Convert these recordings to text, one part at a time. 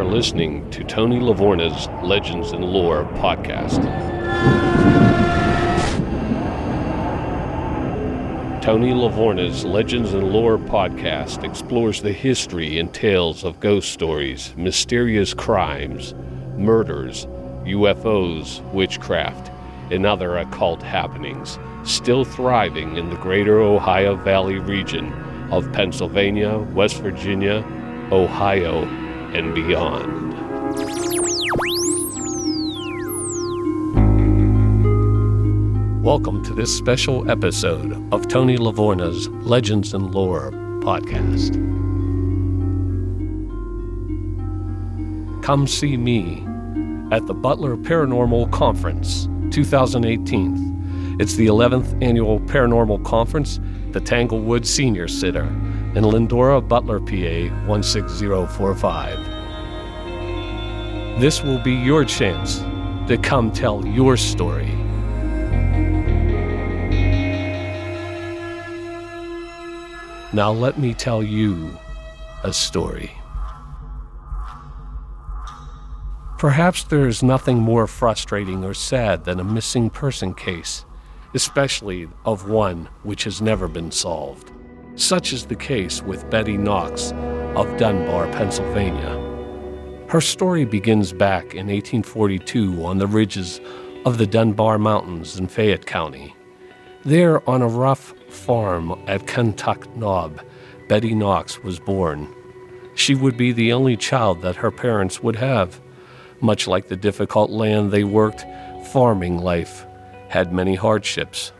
are listening to Tony Lavorna's Legends and Lore podcast. Tony Lavorna's Legends and Lore podcast explores the history and tales of ghost stories, mysterious crimes, murders, UFOs, witchcraft, and other occult happenings still thriving in the greater Ohio Valley region of Pennsylvania, West Virginia, Ohio, and beyond. Welcome to this special episode of Tony Lavorna's Legends and Lore podcast. Come see me at the Butler Paranormal Conference 2018. It's the 11th annual paranormal conference, the Tanglewood Senior Center in Lyndora, Butler, PA 16045. This will be your chance to come tell your story. Now, let me tell you a story. Perhaps there is nothing more frustrating or sad than a missing person case, especially of one which has never been solved. Such is the case with Betty Knox of Dunbar, Pennsylvania. Her story begins back in 1842 on the ridges of the Dunbar Mountains in Fayette County. There, on a rough farm at Kentuck Knob, Betty Knox was born. She would be the only child that her parents would have. Much like the difficult land they worked, farming life had many hardships.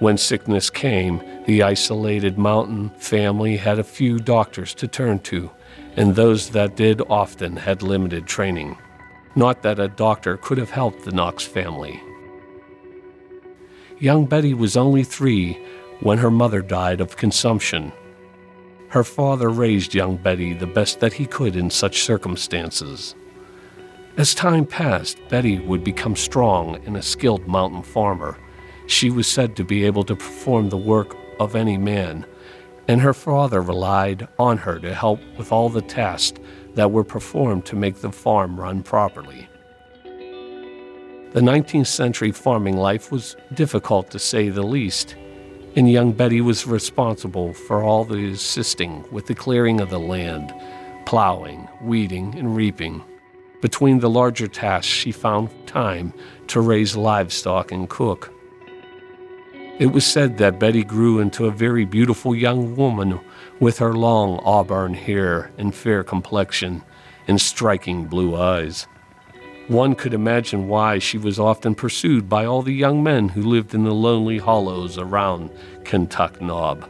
When sickness came, the isolated mountain family had a few doctors to turn to, and those that did often had limited training. Not that a doctor could have helped the Knox family. Young Betty was only three when her mother died of consumption. Her father raised young Betty the best that he could in such circumstances. As time passed, Betty would become strong and a skilled mountain farmer. She was said to be able to perform the work of any man, and her father relied on her to help with all the tasks that were performed to make the farm run properly. The 19th century farming life was difficult to say the least, and young Betty was responsible for all the assisting with the clearing of the land, plowing, weeding, and reaping. Between the larger tasks, she found time to raise livestock and cook. It was said that Betty grew into a very beautiful young woman with her long auburn hair and fair complexion and striking blue eyes. One could imagine why she was often pursued by all the young men who lived in the lonely hollows around Kentuck Knob.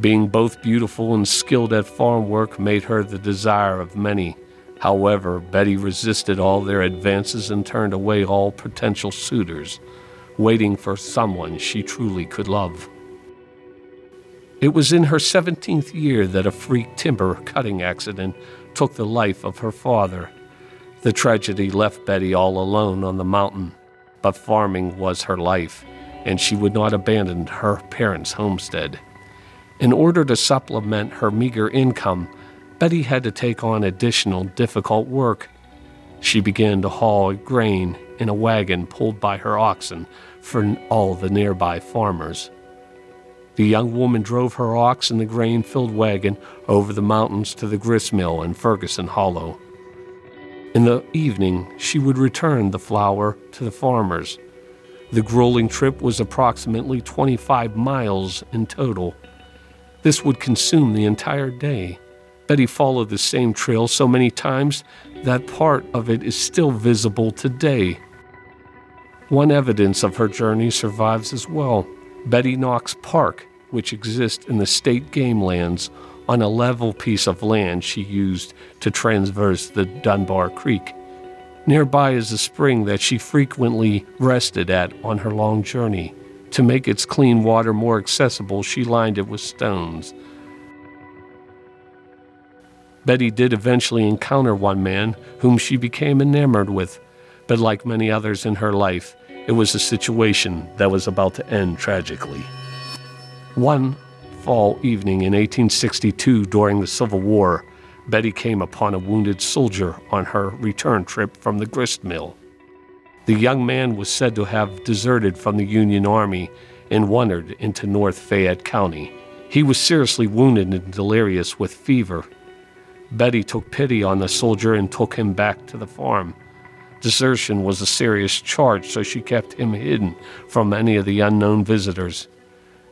Being both beautiful and skilled at farm work made her the desire of many. However, Betty resisted all their advances and turned away all potential suitors, waiting for someone she truly could love. It was in her 17th year that a freak timber cutting accident took the life of her father the tragedy left Betty all alone on the mountain, but farming was her life, and she would not abandon her parents' homestead. In order to supplement her meager income, Betty had to take on additional difficult work. She began to haul grain in a wagon pulled by her oxen for all the nearby farmers. The young woman drove her ox and the grain filled wagon over the mountains to the grist mill in Ferguson Hollow. In the evening, she would return the flour to the farmers. The grueling trip was approximately 25 miles in total. This would consume the entire day. Betty followed the same trail so many times that part of it is still visible today. One evidence of her journey survives as well Betty Knox Park, which exists in the state game lands on a level piece of land she used to traverse the Dunbar Creek. Nearby is a spring that she frequently rested at on her long journey. To make its clean water more accessible, she lined it with stones. Betty did eventually encounter one man whom she became enamored with, but like many others in her life, it was a situation that was about to end tragically. One fall evening in 1862 during the Civil War, Betty came upon a wounded soldier on her return trip from the grist mill. The young man was said to have deserted from the Union Army and wandered into North Fayette County. He was seriously wounded and delirious with fever. Betty took pity on the soldier and took him back to the farm. Desertion was a serious charge, so she kept him hidden from any of the unknown visitors.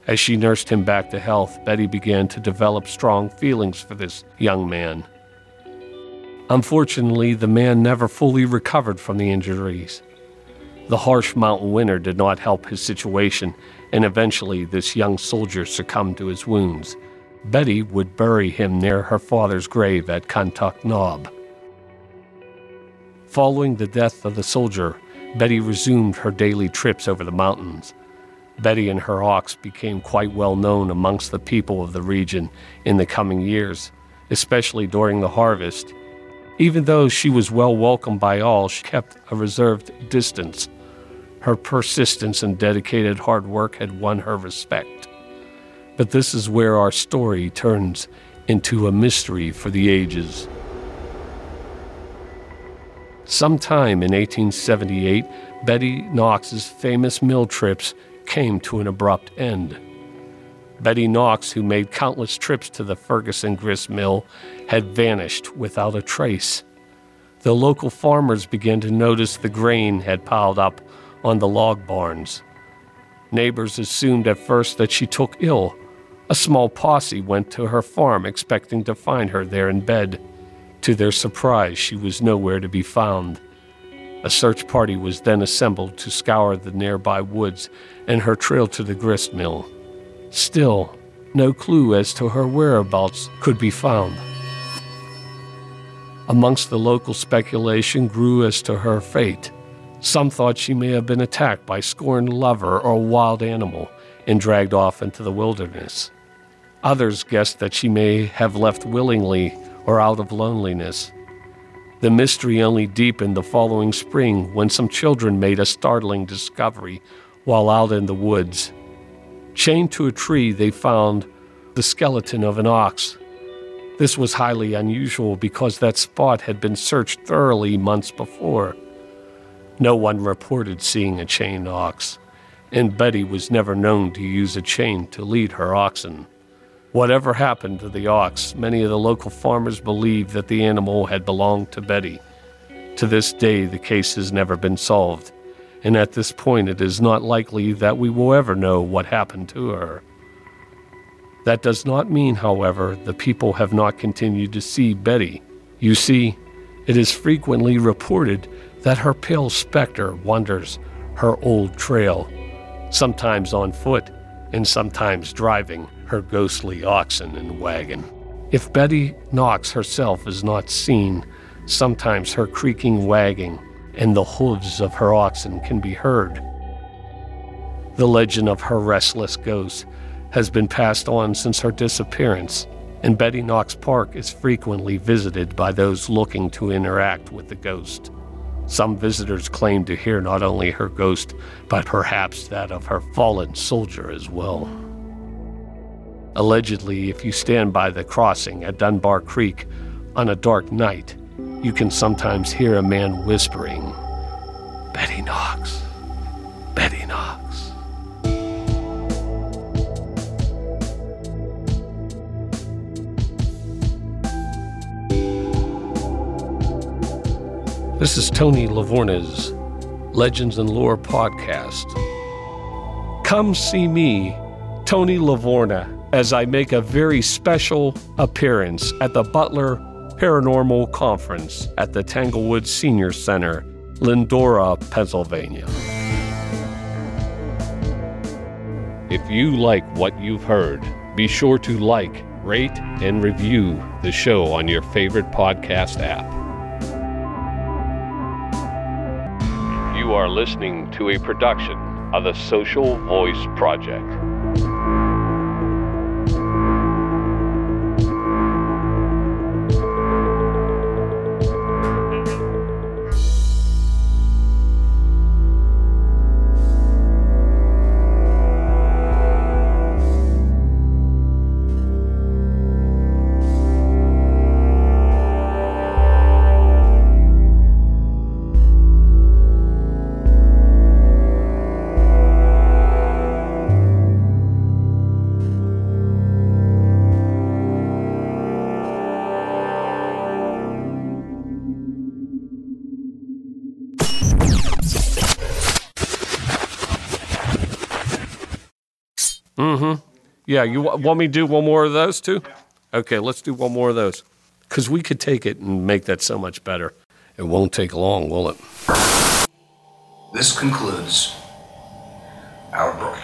As she nursed him back to health, Betty began to develop strong feelings for this young man. Unfortunately, the man never fully recovered from the injuries. The harsh mountain winter did not help his situation, and eventually this young soldier succumbed to his wounds. Betty would bury him near her father's grave at Kentuck Knob. Following the death of the soldier, Betty resumed her daily trips over the mountains. Betty and her ox became quite well known amongst the people of the region in the coming years, especially during the harvest. Even though she was well welcomed by all, she kept a reserved distance. Her persistence and dedicated hard work had won her respect. But this is where our story turns into a mystery for the ages. Sometime in 1878, Betty Knox's famous mill trips came to an abrupt end. Betty Knox, who made countless trips to the Ferguson grist mill, had vanished without a trace. The local farmers began to notice the grain had piled up on the log barns. Neighbors assumed at first that she took ill. A small posse went to her farm expecting to find her there in bed. To their surprise, she was nowhere to be found. A search party was then assembled to scour the nearby woods and her trail to the grist mill. Still, no clue as to her whereabouts could be found. Amongst the local speculation grew as to her fate. Some thought she may have been attacked by scorned lover or wild animal and dragged off into the wilderness. Others guessed that she may have left willingly or out of loneliness. The mystery only deepened the following spring when some children made a startling discovery while out in the woods. Chained to a tree, they found the skeleton of an ox. This was highly unusual because that spot had been searched thoroughly months before. No one reported seeing a chained ox, and Betty was never known to use a chain to lead her oxen. Whatever happened to the ox, many of the local farmers believed that the animal had belonged to Betty. To this day, the case has never been solved, and at this point, it is not likely that we will ever know what happened to her. That does not mean, however, the people have not continued to see Betty. You see, it is frequently reported that her pale specter wanders her old trail, sometimes on foot and sometimes driving her ghostly oxen and wagon. If Betty Knox herself is not seen, sometimes her creaking wagging and the hooves of her oxen can be heard. The legend of her restless ghost has been passed on since her disappearance, and Betty Knox Park is frequently visited by those looking to interact with the ghost. Some visitors claim to hear not only her ghost, but perhaps that of her fallen soldier as well. Allegedly, if you stand by the crossing at Dunbar Creek on a dark night, you can sometimes hear a man whispering, Betty Knox, Betty Knox. This is Tony Lavorna's Legends and Lore podcast. Come see me, Tony Lavorna as I make a very special appearance at the Butler Paranormal Conference at the Tanglewood Senior Center, Lyndora, Pennsylvania. If you like what you've heard, be sure to like, rate, and review the show on your favorite podcast app. You are listening to a production of the Social Voice Project. Yeah, you want me to do one more of those too? Okay, let's do one more of those. Because we could take it and make that so much better. It won't take long, will it? This concludes our broadcast.